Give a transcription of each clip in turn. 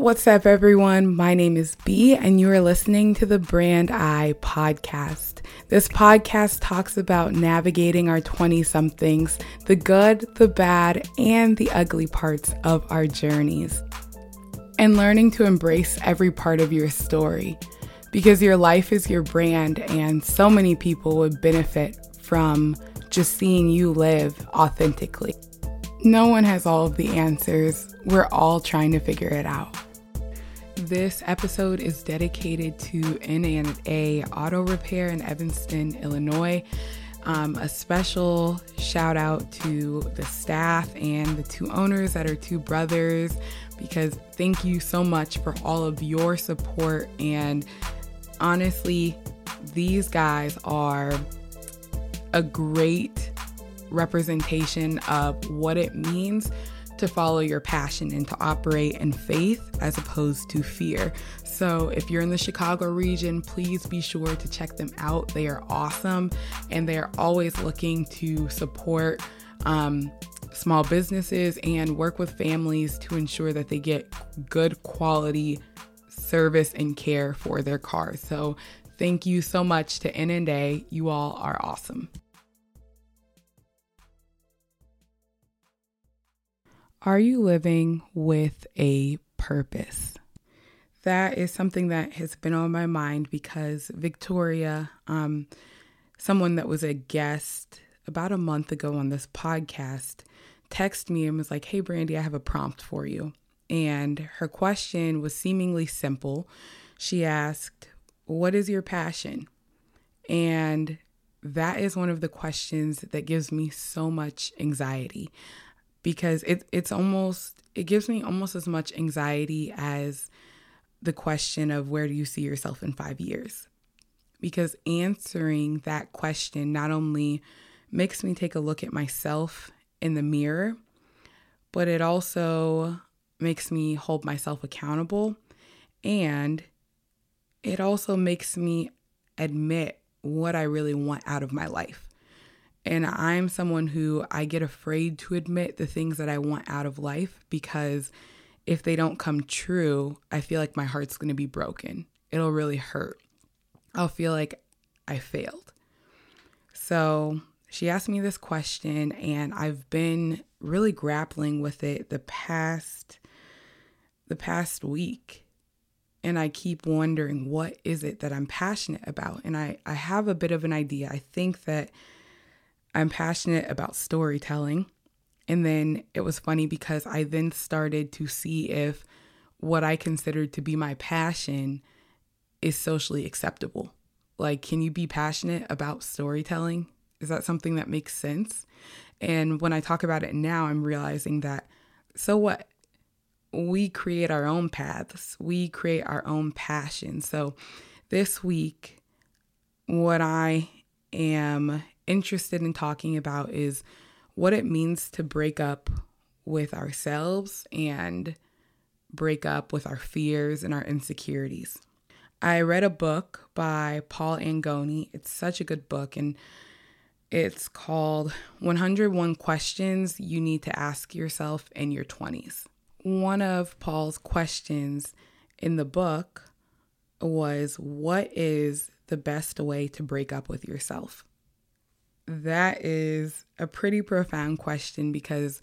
What's up, everyone? My name is B, and you are listening to the Brand Eye podcast. This podcast talks about navigating our 20 somethings, the good, the bad, and the ugly parts of our journeys, and learning to embrace every part of your story because your life is your brand, and so many people would benefit from just seeing you live authentically. No one has all of the answers. We're all trying to figure it out. This episode is dedicated to N&A Auto Repair in Evanston, Illinois. Um, a special shout out to the staff and the two owners that are two brothers because thank you so much for all of your support. And honestly, these guys are a great representation of what it means to follow your passion and to operate in faith as opposed to fear. So, if you're in the Chicago region, please be sure to check them out. They are awesome and they are always looking to support um, small businesses and work with families to ensure that they get good quality service and care for their cars. So, thank you so much to N&A. You all are awesome. Are you living with a purpose? That is something that has been on my mind because Victoria, um, someone that was a guest about a month ago on this podcast, texted me and was like, Hey, Brandy, I have a prompt for you. And her question was seemingly simple. She asked, What is your passion? And that is one of the questions that gives me so much anxiety because it it's almost it gives me almost as much anxiety as the question of where do you see yourself in 5 years? Because answering that question not only makes me take a look at myself in the mirror but it also makes me hold myself accountable. And it also makes me admit what I really want out of my life and I'm someone who I get afraid to admit the things that I want out of life because if they don't come true, I feel like my heart's going to be broken. It'll really hurt. I'll feel like I failed. So she asked me this question, and I've been really grappling with it the past the past week and I keep wondering what is it that I'm passionate about and I I have a bit of an idea. I think that I'm passionate about storytelling. And then it was funny because I then started to see if what I considered to be my passion is socially acceptable. Like, can you be passionate about storytelling? Is that something that makes sense? And when I talk about it now, I'm realizing that so what? We create our own paths, we create our own passion. So this week, what I am interested in talking about is what it means to break up with ourselves and break up with our fears and our insecurities. I read a book by Paul Angone. It's such a good book, and it's called 101 Questions You Need to Ask Yourself in Your 20s. One of Paul's questions in the book was What is the best way to break up with yourself? That is a pretty profound question because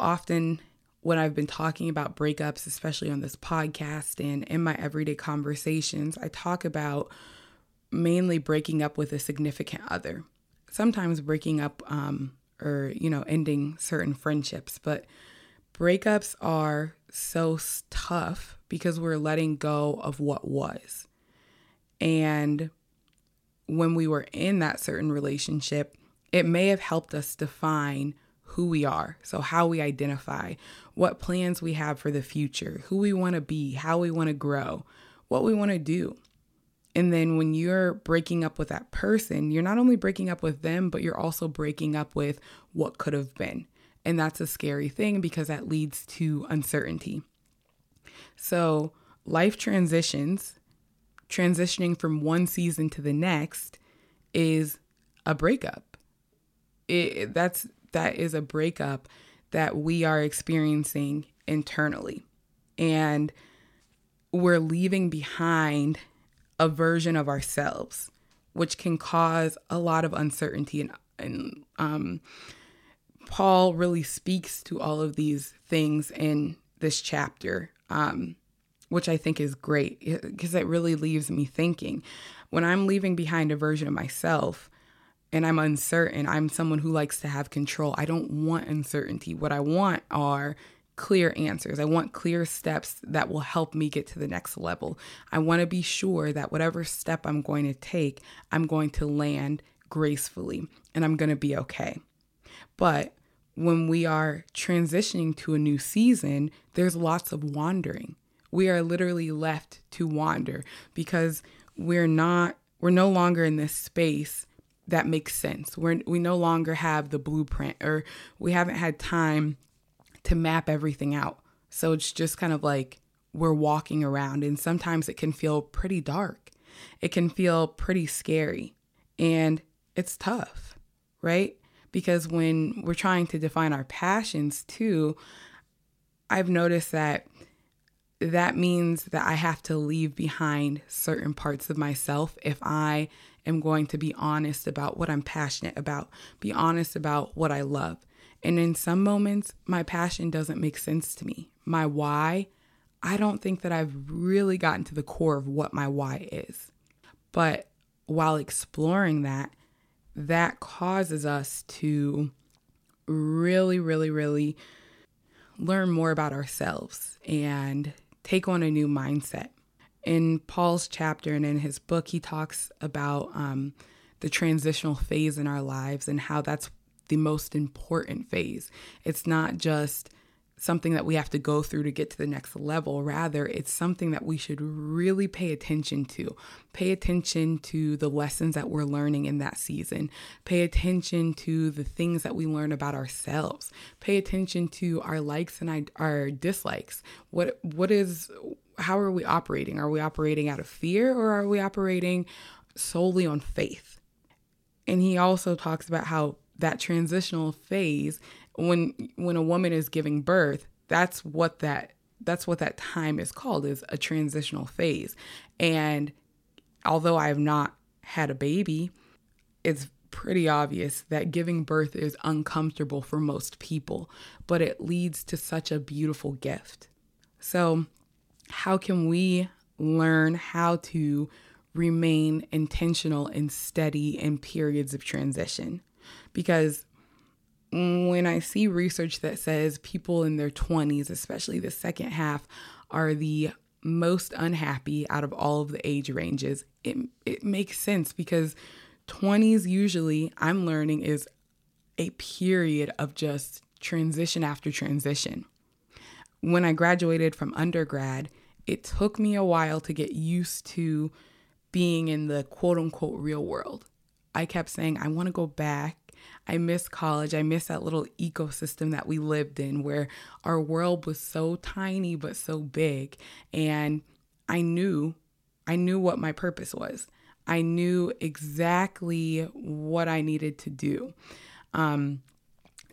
often when I've been talking about breakups, especially on this podcast and in my everyday conversations, I talk about mainly breaking up with a significant other. Sometimes breaking up um, or, you know, ending certain friendships, but breakups are so tough because we're letting go of what was. And when we were in that certain relationship, it may have helped us define who we are. So, how we identify, what plans we have for the future, who we want to be, how we want to grow, what we want to do. And then when you're breaking up with that person, you're not only breaking up with them, but you're also breaking up with what could have been. And that's a scary thing because that leads to uncertainty. So, life transitions transitioning from one season to the next is a breakup. It, that's that is a breakup that we are experiencing internally. and we're leaving behind a version of ourselves, which can cause a lot of uncertainty. And, and um, Paul really speaks to all of these things in this chapter, um, which I think is great eh, because it really leaves me thinking. When I'm leaving behind a version of myself, and I'm uncertain. I'm someone who likes to have control. I don't want uncertainty. What I want are clear answers. I want clear steps that will help me get to the next level. I want to be sure that whatever step I'm going to take, I'm going to land gracefully and I'm going to be okay. But when we are transitioning to a new season, there's lots of wandering. We are literally left to wander because we're not, we're no longer in this space that makes sense. We're, we no longer have the blueprint or we haven't had time to map everything out. So it's just kind of like we're walking around, and sometimes it can feel pretty dark. It can feel pretty scary, and it's tough, right? Because when we're trying to define our passions too, I've noticed that that means that I have to leave behind certain parts of myself if I am going to be honest about what I'm passionate about, be honest about what I love. And in some moments, my passion doesn't make sense to me. My why, I don't think that I've really gotten to the core of what my why is. But while exploring that, that causes us to really, really, really learn more about ourselves and take on a new mindset. In Paul's chapter and in his book, he talks about um, the transitional phase in our lives and how that's the most important phase. It's not just something that we have to go through to get to the next level. Rather, it's something that we should really pay attention to. Pay attention to the lessons that we're learning in that season. Pay attention to the things that we learn about ourselves. Pay attention to our likes and our dislikes. What what is how are we operating? Are we operating out of fear or are we operating solely on faith? And he also talks about how that transitional phase when when a woman is giving birth that's what that that's what that time is called is a transitional phase. And although i have not had a baby it's pretty obvious that giving birth is uncomfortable for most people but it leads to such a beautiful gift. So how can we learn how to remain intentional and steady in periods of transition? Because when I see research that says people in their 20s, especially the second half, are the most unhappy out of all of the age ranges, it, it makes sense because 20s usually, I'm learning, is a period of just transition after transition. When I graduated from undergrad, it took me a while to get used to being in the quote unquote real world. I kept saying, I want to go back I miss college. I miss that little ecosystem that we lived in where our world was so tiny but so big. And I knew, I knew what my purpose was. I knew exactly what I needed to do um,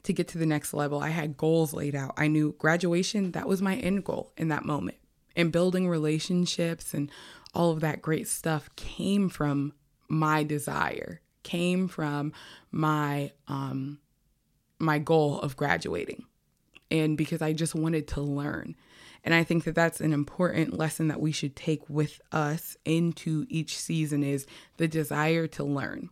to get to the next level. I had goals laid out. I knew graduation, that was my end goal in that moment. And building relationships and all of that great stuff came from my desire came from my um my goal of graduating and because I just wanted to learn. And I think that that's an important lesson that we should take with us into each season is the desire to learn.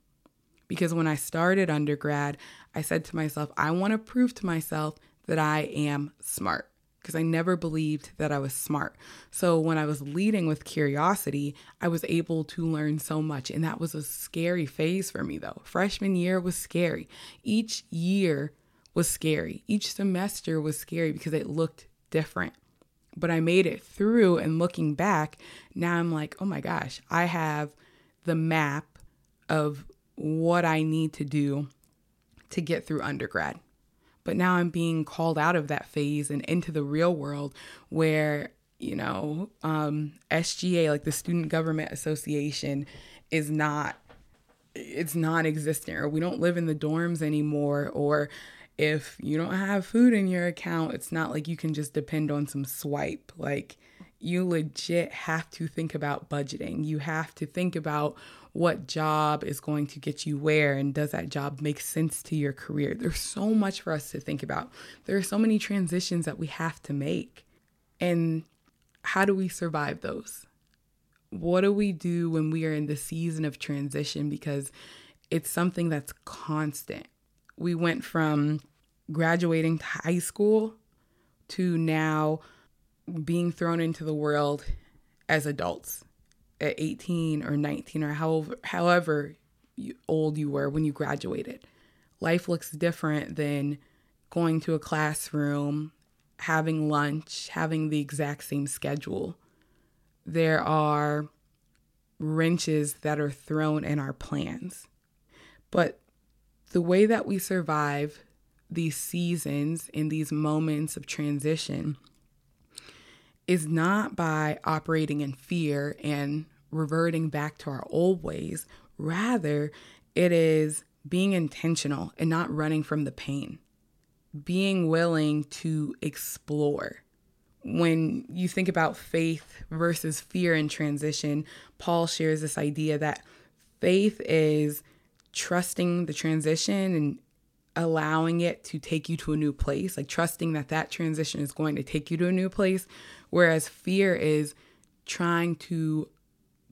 Because when I started undergrad, I said to myself, I want to prove to myself that I am smart because I never believed that I was smart. So when I was leading with curiosity, I was able to learn so much. And that was a scary phase for me, though. Freshman year was scary. Each year was scary. Each semester was scary because it looked different. But I made it through, and looking back, now I'm like, oh my gosh, I have the map of what I need to do to get through undergrad. But now I'm being called out of that phase and into the real world where, you know, um, SGA, like the Student Government Association, is not it's non existent or we don't live in the dorms anymore or if you don't have food in your account, it's not like you can just depend on some swipe. Like, you legit have to think about budgeting. You have to think about what job is going to get you where and does that job make sense to your career. There's so much for us to think about. There are so many transitions that we have to make. And how do we survive those? What do we do when we are in the season of transition? Because it's something that's constant. We went from graduating high school to now being thrown into the world as adults at 18 or 19 or however, however old you were when you graduated. Life looks different than going to a classroom, having lunch, having the exact same schedule. There are wrenches that are thrown in our plans. But the way that we survive these seasons and these moments of transition is not by operating in fear and reverting back to our old ways. Rather, it is being intentional and not running from the pain, being willing to explore. When you think about faith versus fear in transition, Paul shares this idea that faith is trusting the transition and allowing it to take you to a new place, like trusting that that transition is going to take you to a new place. Whereas fear is trying to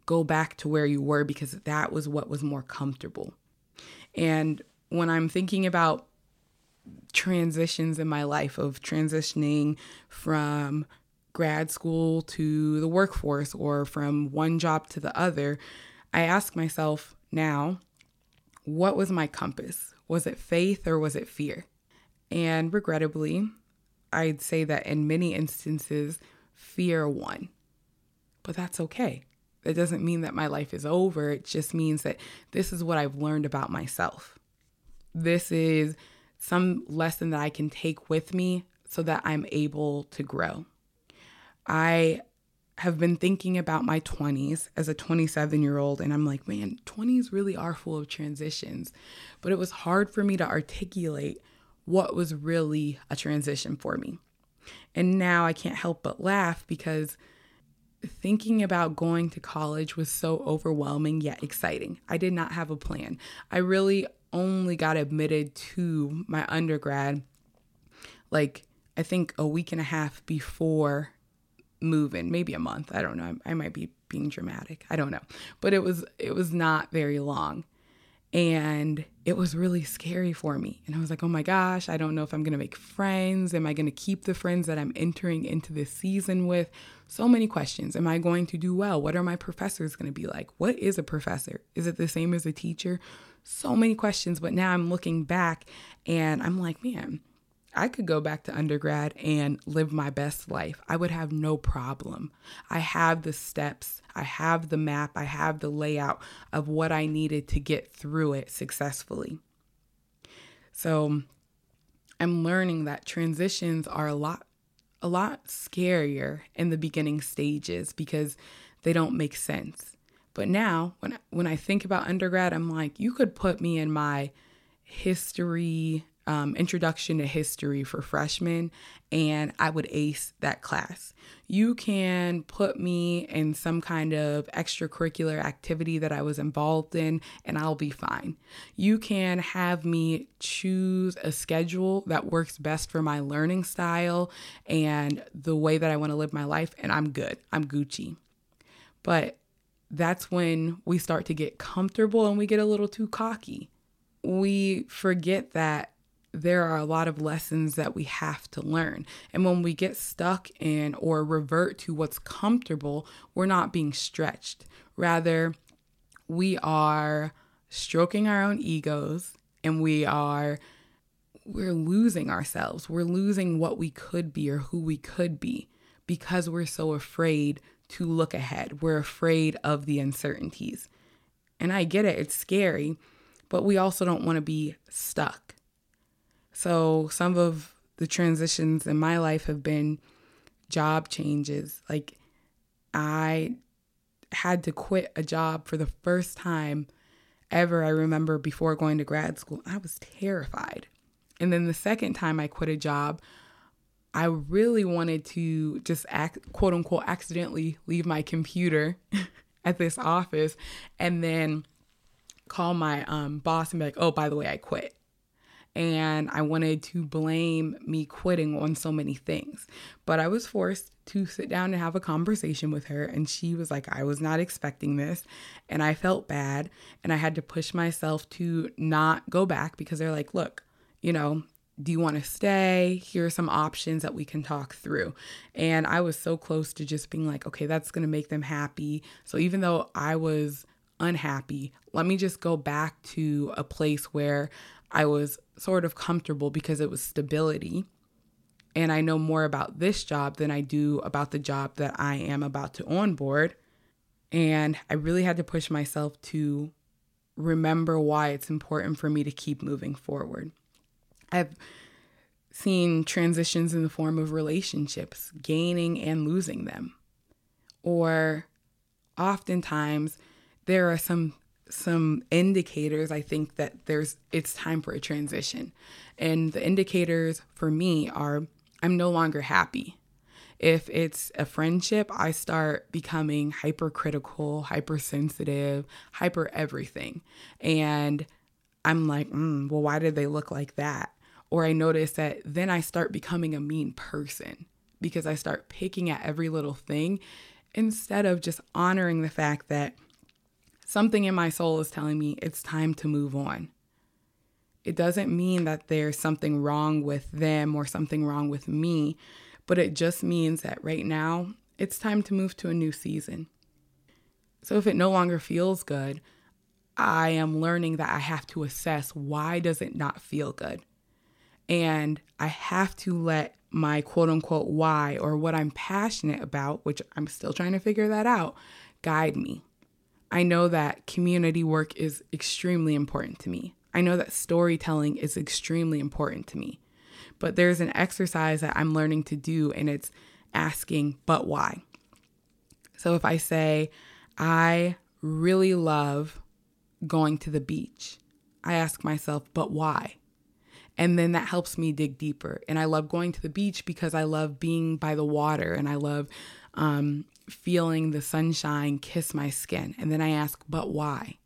go back to where you were because that was what was more comfortable. And when I'm thinking about transitions in my life of transitioning from grad school to the workforce or from one job to the other, I ask myself now, what was my compass? Was it faith or was it fear? And regrettably, I'd say that in many instances, fear one. But that's okay. It doesn't mean that my life is over. It just means that this is what I've learned about myself. This is some lesson that I can take with me so that I'm able to grow. I have been thinking about my 20s as a 27 year old, and I'm like, man, 20s really are full of transitions. But it was hard for me to articulate what was really a transition for me. And now I can't help but laugh because thinking about going to college was so overwhelming yet exciting. I did not have a plan. I really only got admitted to my undergrad like I think a week and a half before moving, maybe a month. I don't know. I, I might be being dramatic. I don't know. But it was it was not very long. And it was really scary for me. And I was like, oh my gosh, I don't know if I'm to make friends. Am I to keep the friends that I'm entering into this season with? So many questions. Am I going to do well? What are my professors to be like? What is a professor? Is it the same as a teacher? So many questions. But now I'm looking back and I'm like, man, I could go back to undergrad and live my best life. I would have no problem. I have the steps, I have the map, I have the layout of what I needed to get through it successfully. So I'm learning that transitions are a lot a lot scarier in the beginning stages because they don't make sense. But now when when I think about undergrad, I'm like, you could put me in my history um, introduction to history for freshmen, and I would ace that class. You can put me in some kind of extracurricular activity that I was involved in, and I'll be fine. You can have me choose a schedule that works best for my learning style and the way that I want to live my life, and I'm good. I'm Gucci. But that's when we start to get comfortable and we get a little too cocky. We forget that there are a lot of lessons that we have to learn. And when we get stuck in or revert to what's comfortable, we're not being stretched. Rather, we are stroking our own egos and we are we're losing ourselves. We're losing what we could be or who we could be because we're so afraid to look ahead. We're afraid of the uncertainties. And I get it, it's scary, but we also don't want to be stuck. So some of the transitions in my life have been job changes. Like I had to quit a job for the first time ever I remember before going to grad school. I was terrified. And then the second time I quit a job, I really wanted to just act, quote unquote, accidentally leave my computer at this office and then call my um, boss and be like, oh, by the way, I quit. And I wanted to blame me quitting on so many things. But I was forced to sit down and have a conversation with her. And she was like, I was not expecting this. And I felt bad. And I had to push myself to not go back because they're like, look, you know, do you want to stay? Here are some options that we can talk through. And I was so close to just being like, okay, that's going to make them happy. So even though I was unhappy, let me just go back to a place where I was sort of comfortable because it was stability. And I know more about this job than I do about the job that I am about to onboard. And I really had to push myself to remember why it's important for me to keep moving forward. I've seen transitions in the form of relationships, gaining and losing them. Or oftentimes there are some some indicators I think that there's it's time for a transition. And the indicators for me are I'm no longer happy. If it's a friendship, I start becoming hypercritical, hypersensitive, hyper everything. And I'm like, mm, well, why did they look like that? Or I notice that then I start becoming a mean person because I start picking at every little thing instead of just honoring the fact that something in my soul is telling me it's time to move on. It doesn't mean that there's something wrong with them or something wrong with me, but it just means that right now it's time to move to a new season. So if it no longer feels good, I am learning that I have to assess why does it not feel good? And I have to let my quote unquote why or what I'm passionate about, which I'm still trying to figure that out, guide me. I know that community work is extremely important to me. I know that storytelling is extremely important to me. But there's an exercise that I'm learning to do, and it's asking, but why? So if I say, I really love going to the beach, I ask myself, but why? And then that helps me dig deeper. And I love going to the beach because I love being by the water and I love um, feeling the sunshine kiss my skin. And then I ask, but why?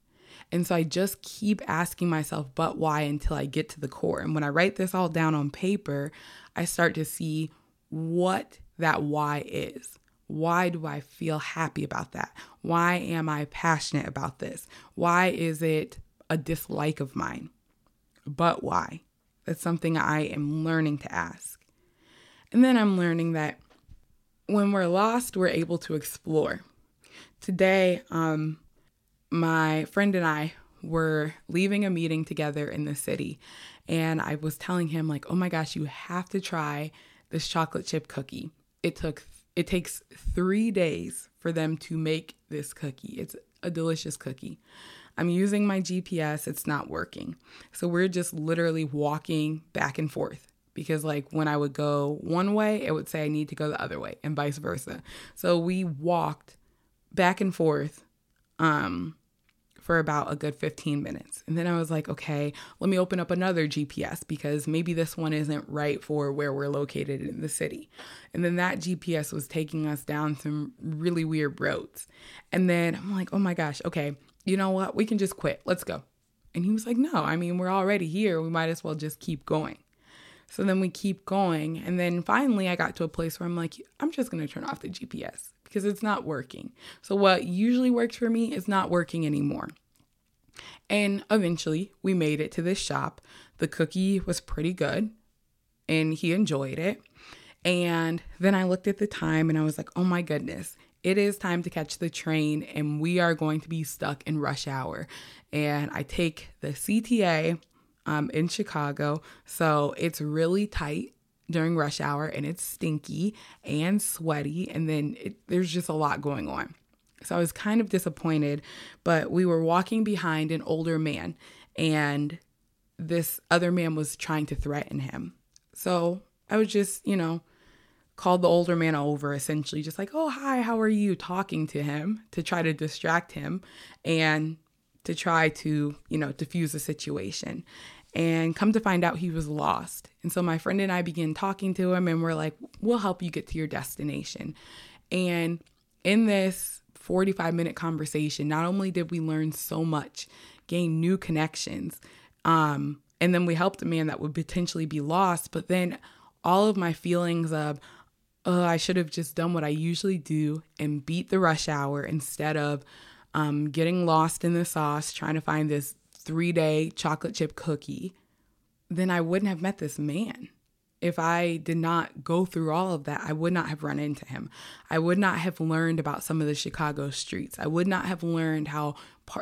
And so I just keep asking myself, but why until I get to the core. And when I write this all down on paper, I start to see what that why is. Why do I feel happy about that? Why am I passionate about this? Why is it a dislike of mine? But why? That's something I am learning to ask. And then I'm learning that when we're lost, we're able to explore. Today, um, my friend and I were leaving a meeting together in the city, and I was telling him, like, oh my gosh, you have to try this chocolate chip cookie. It took it takes three days for them to make this cookie. It's a delicious cookie. I'm using my GPS, it's not working. So we're just literally walking back and forth because, like, when I would go one way, it would say I need to go the other way and vice versa. So we walked back and forth um, for about a good 15 minutes. And then I was like, okay, let me open up another GPS because maybe this one isn't right for where we're located in the city. And then that GPS was taking us down some really weird roads. And then I'm like, oh my gosh, okay, you know what? We can just quit. Let's go. And he was like, no, I mean, we're already here. We might as well just keep going. So then we keep going. And then finally, I got to a place where I'm like, I'm just going to turn off the GPS because it's not working. So what usually works for me is not working anymore. And eventually, we made it to this shop. The cookie was pretty good and he enjoyed it. And then I looked at the time and I was like, oh my goodness, it is time to catch the train and we are going to be stuck in rush hour. And I take the CTA um, in Chicago. So it's really tight during rush hour and it's stinky and sweaty. And then it, there's just a lot going on. So I was kind of disappointed, but we were walking behind an older man and this other man was trying to threaten him. So I was just, you know, called the older man over, essentially, just like, oh, hi, how are you? Talking to him to try to distract him and to try to, you know, diffuse the situation. And come to find out, he was lost. And so my friend and I began talking to him, and we're like, we'll help you get to your destination. And in this 45 minute conversation, not only did we learn so much, gain new connections, um, and then we helped a man that would potentially be lost, but then all of my feelings of, oh, I should have just done what I usually do and beat the rush hour instead of um, getting lost in the sauce, trying to find this three day chocolate chip cookie, then I wouldn't have met this man. If I did not go through all of that, I would not have run into him. I would not have learned about some of the Chicago streets. I would not have learned how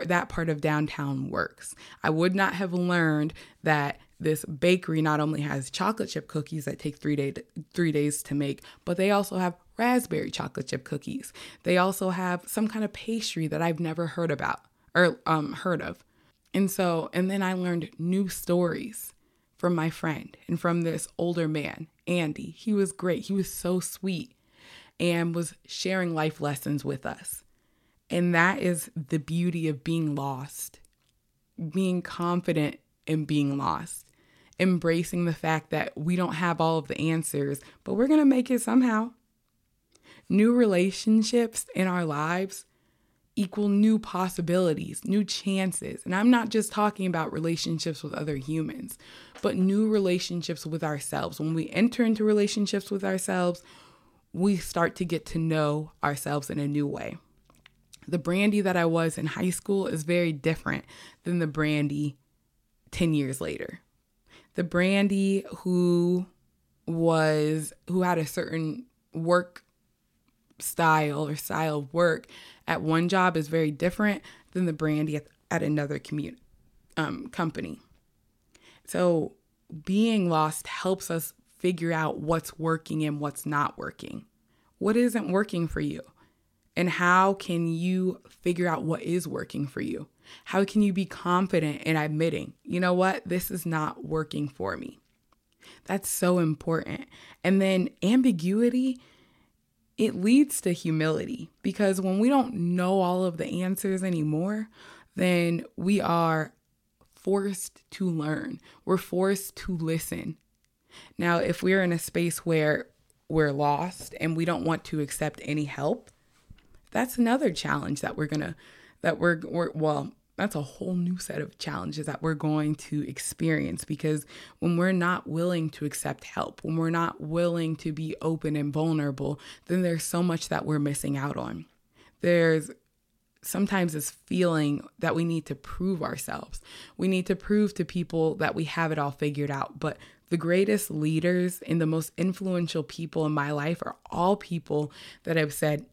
that part of downtown works. I would not have learned that this bakery not only has chocolate chip cookies that take three, day, three days to make, but they also have raspberry chocolate chip cookies. They also have some kind of pastry that I've never heard about or um, heard of. And so, and then I learned new stories from my friend and from this older man, Andy. He was great. He was so sweet and was sharing life lessons with us. And that is the beauty of being lost, being confident in being lost, embracing the fact that we don't have all of the answers, but we're going to make it somehow. New relationships in our lives equal new possibilities, new chances. And I'm not just talking about relationships with other humans, but new relationships with ourselves. When we enter into relationships with ourselves, we start to get to know ourselves in a new way. The Brandy that I was in high school is very different than the Brandy 10 years later. The Brandy who was who had a certain work style or style of work at one job is very different than the brandy at, another um, company. So being lost helps us figure out what's working and what's not working. What isn't working for you? And how can you figure out what is working for you? How can you be confident in admitting, you know what, this is not working for me? That's so important. And then ambiguity it leads to humility because when we don't know all of the answers anymore, then we are forced to learn. We're forced to listen. Now, if we're in a space where we're lost and we don't want to accept any help, that's another challenge that we're going to that we're, we're well, that's a whole new set of challenges that we're going to experience because when we're not willing to accept help, when we're not willing to be open and vulnerable, then there's so much that we're missing out on. There's sometimes this feeling that we need to prove ourselves. We need to prove to people that we have it all figured out. But the greatest leaders and the most influential people in my life are all people that have said,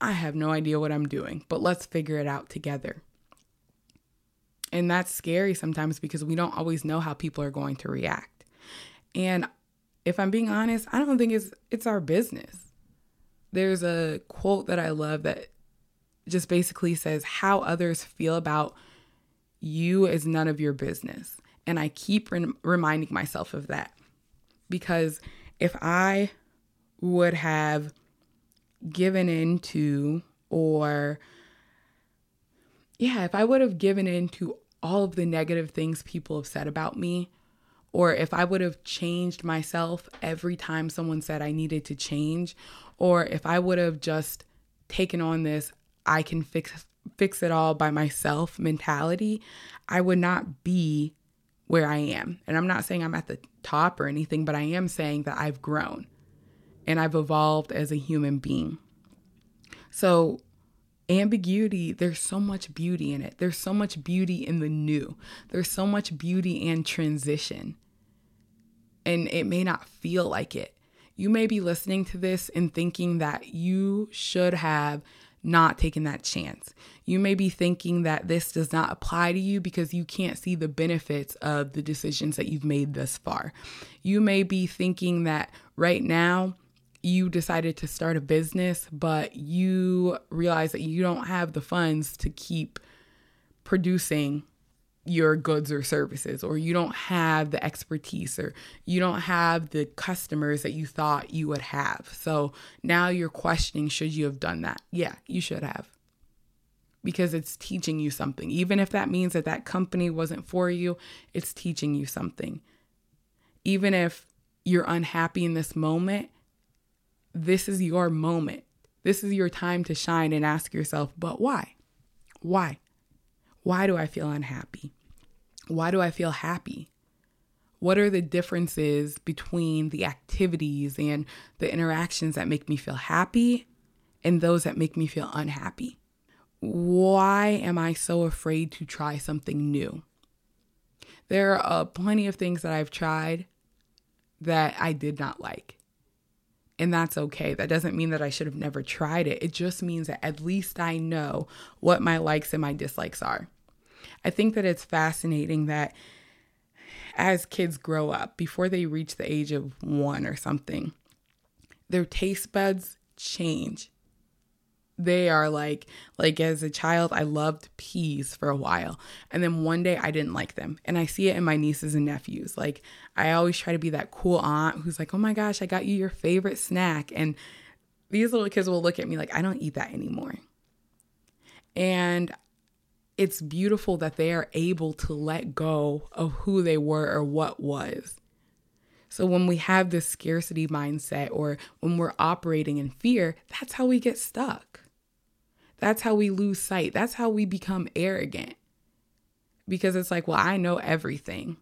I have no idea what I'm doing, but let's figure it out together. And that's scary sometimes because we don't always know how people are going to react. And if I'm being honest, I don't think it's it's our business. There's a quote that I love that just basically says how others feel about you is none of your business. And I keep re- reminding myself of that because if I would have given in to or yeah, if I would have given in to all of the negative things people have said about me, or if I would have changed myself every time someone said I needed to change, or if I would have just taken on this I can fix fix it all by myself mentality, I would not be where I am. And I'm not saying I'm at the top or anything, but I am saying that I've grown and I've evolved as a human being. So ambiguity, there's so much beauty in it. There's so much beauty in the new. There's so much beauty in transition. And it may not feel like it. You may be listening to this and thinking that you should have not taken that chance. You may be thinking that this does not apply to you because you can't see the benefits of the decisions that you've made thus far. You may be thinking that right now you decided to start a business, but you realize that you don't have the funds to keep producing your goods or services, or you don't have the expertise, or you don't have the customers that you thought you would have. So now you're questioning should you have done that? Yeah, you should have. because it's teaching you something. Even if that means that that company wasn't for you, it's teaching you something. Even if you're unhappy in this moment, this is your moment. This is your time to shine and ask yourself, but why? Why? Why do I feel unhappy? Why do I feel happy? What are the differences between the activities and the interactions that make me feel happy and those that make me feel unhappy? Why am I so afraid to try something new? There are uh, plenty of things that I've tried that I did not like. And that's okay. That doesn't mean that I should have never tried it. It just means that at least I know what my likes and my dislikes are. I think that it's fascinating that as kids grow up, before they reach the age of one or something, their taste buds change they are like like as a child i loved peas for a while. And then one day i didn't like them. And i see it in my nieces and nephews. Like i always try to be that cool aunt who's like oh my gosh i got you your favorite snack. And these little kids will look at me like i don't eat that anymore. And it's beautiful that they are able to let go of who they were or what was. So when we have this scarcity mindset or when we're operating in fear, that's how we get stuck. That's how we lose sight. That's how we become arrogant. Because it's like, well, I know everything.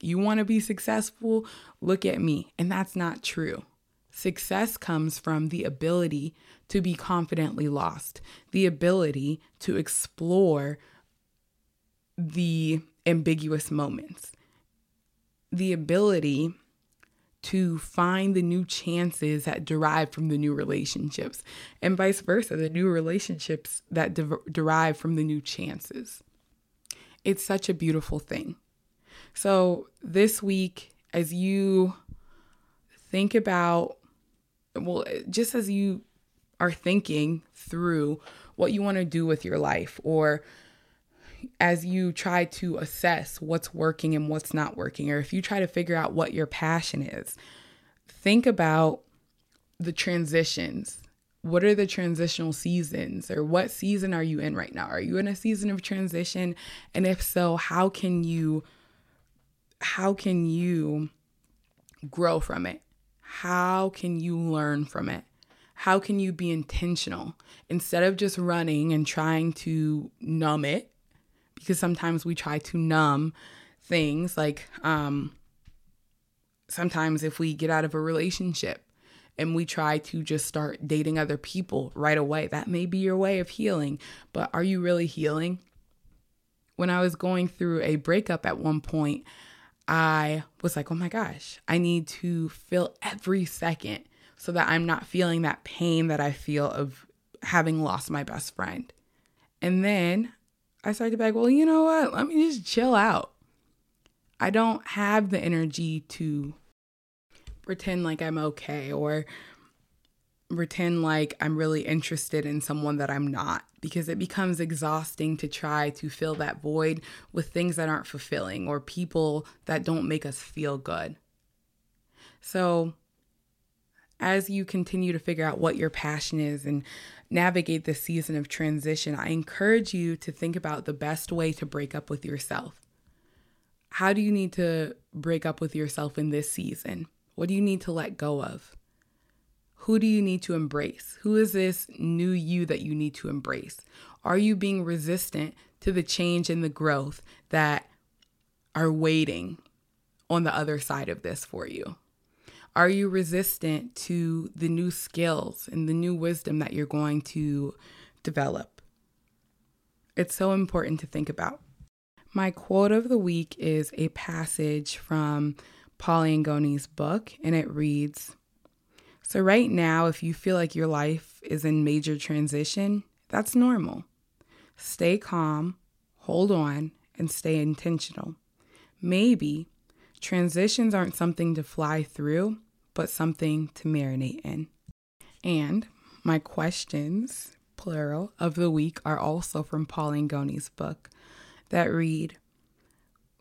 You want to be successful? Look at me. And that's not true. Success comes from the ability to be confidently lost, the ability to explore the ambiguous moments, the ability to find the new chances that derive from the new relationships, and vice versa, the new relationships that de- derive from the new chances. It's such a beautiful thing. So, this week, as you think about, well, just as you are thinking through what you want to do with your life or as you try to assess what's working and what's not working, or if you try to figure out what your passion is, think about the transitions. What are the transitional seasons, or what season are you in right now? Are you in a season of transition? And if so, how can you how can you grow from it? How can you learn from it? How can you be intentional instead of just running and trying to numb it because sometimes we try to numb things like um, sometimes if we get out of a relationship and we try to just start dating other people right away, that may be your way of healing. But are you really healing? When I was going through a breakup at one point, I was like, oh my gosh, I need to feel every second so that I'm not feeling that pain that I feel of having lost my best friend. And then I started to be like, well, you know what? Let me just chill out. I don't have the energy to pretend like I'm okay or pretend like I'm really interested in someone that I'm not because it becomes exhausting to try to fill that void with things that aren't fulfilling or people that don't make us feel good. So, as you continue to figure out what your passion is and navigate this season of transition, I encourage you to think about the best way to break up with yourself. How do you need to break up with yourself in this season? What do you need to let go of? Who do you need to embrace? Who is this new you that you need to embrace? Are you being resistant to the change and the growth that are waiting on the other side of this for you? Are you resistant to the new skills and the new wisdom that you're going to develop? It's so important to think about. My quote of the week is a passage from Paul Angone's book, and it reads So, right now, if you feel like your life is in major transition, that's normal. Stay calm, hold on, and stay intentional. Maybe Transitions aren't something to fly through, but something to marinate in. And my questions, plural, of the week are also from Paul Angone's book that read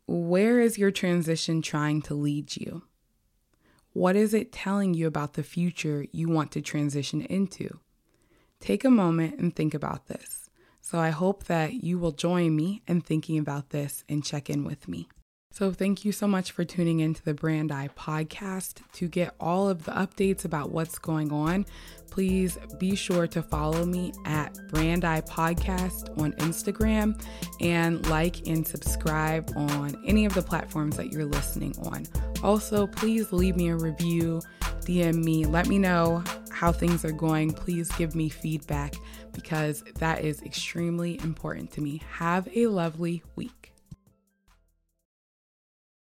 Where is your transition trying to lead you? What is it telling you about the future you want to transition into? Take a moment and think about this. So I hope that you will join me in thinking about this and check in with me. So, thank you so much for tuning into the Brand Eye podcast. To get all of the updates about what's going on, please be sure to follow me at Brand Eye Podcast on Instagram and like and subscribe on any of the platforms that you're listening on. Also, please leave me a review, DM me, let me know how things are going. Please give me feedback because that is extremely important to me. Have a lovely week.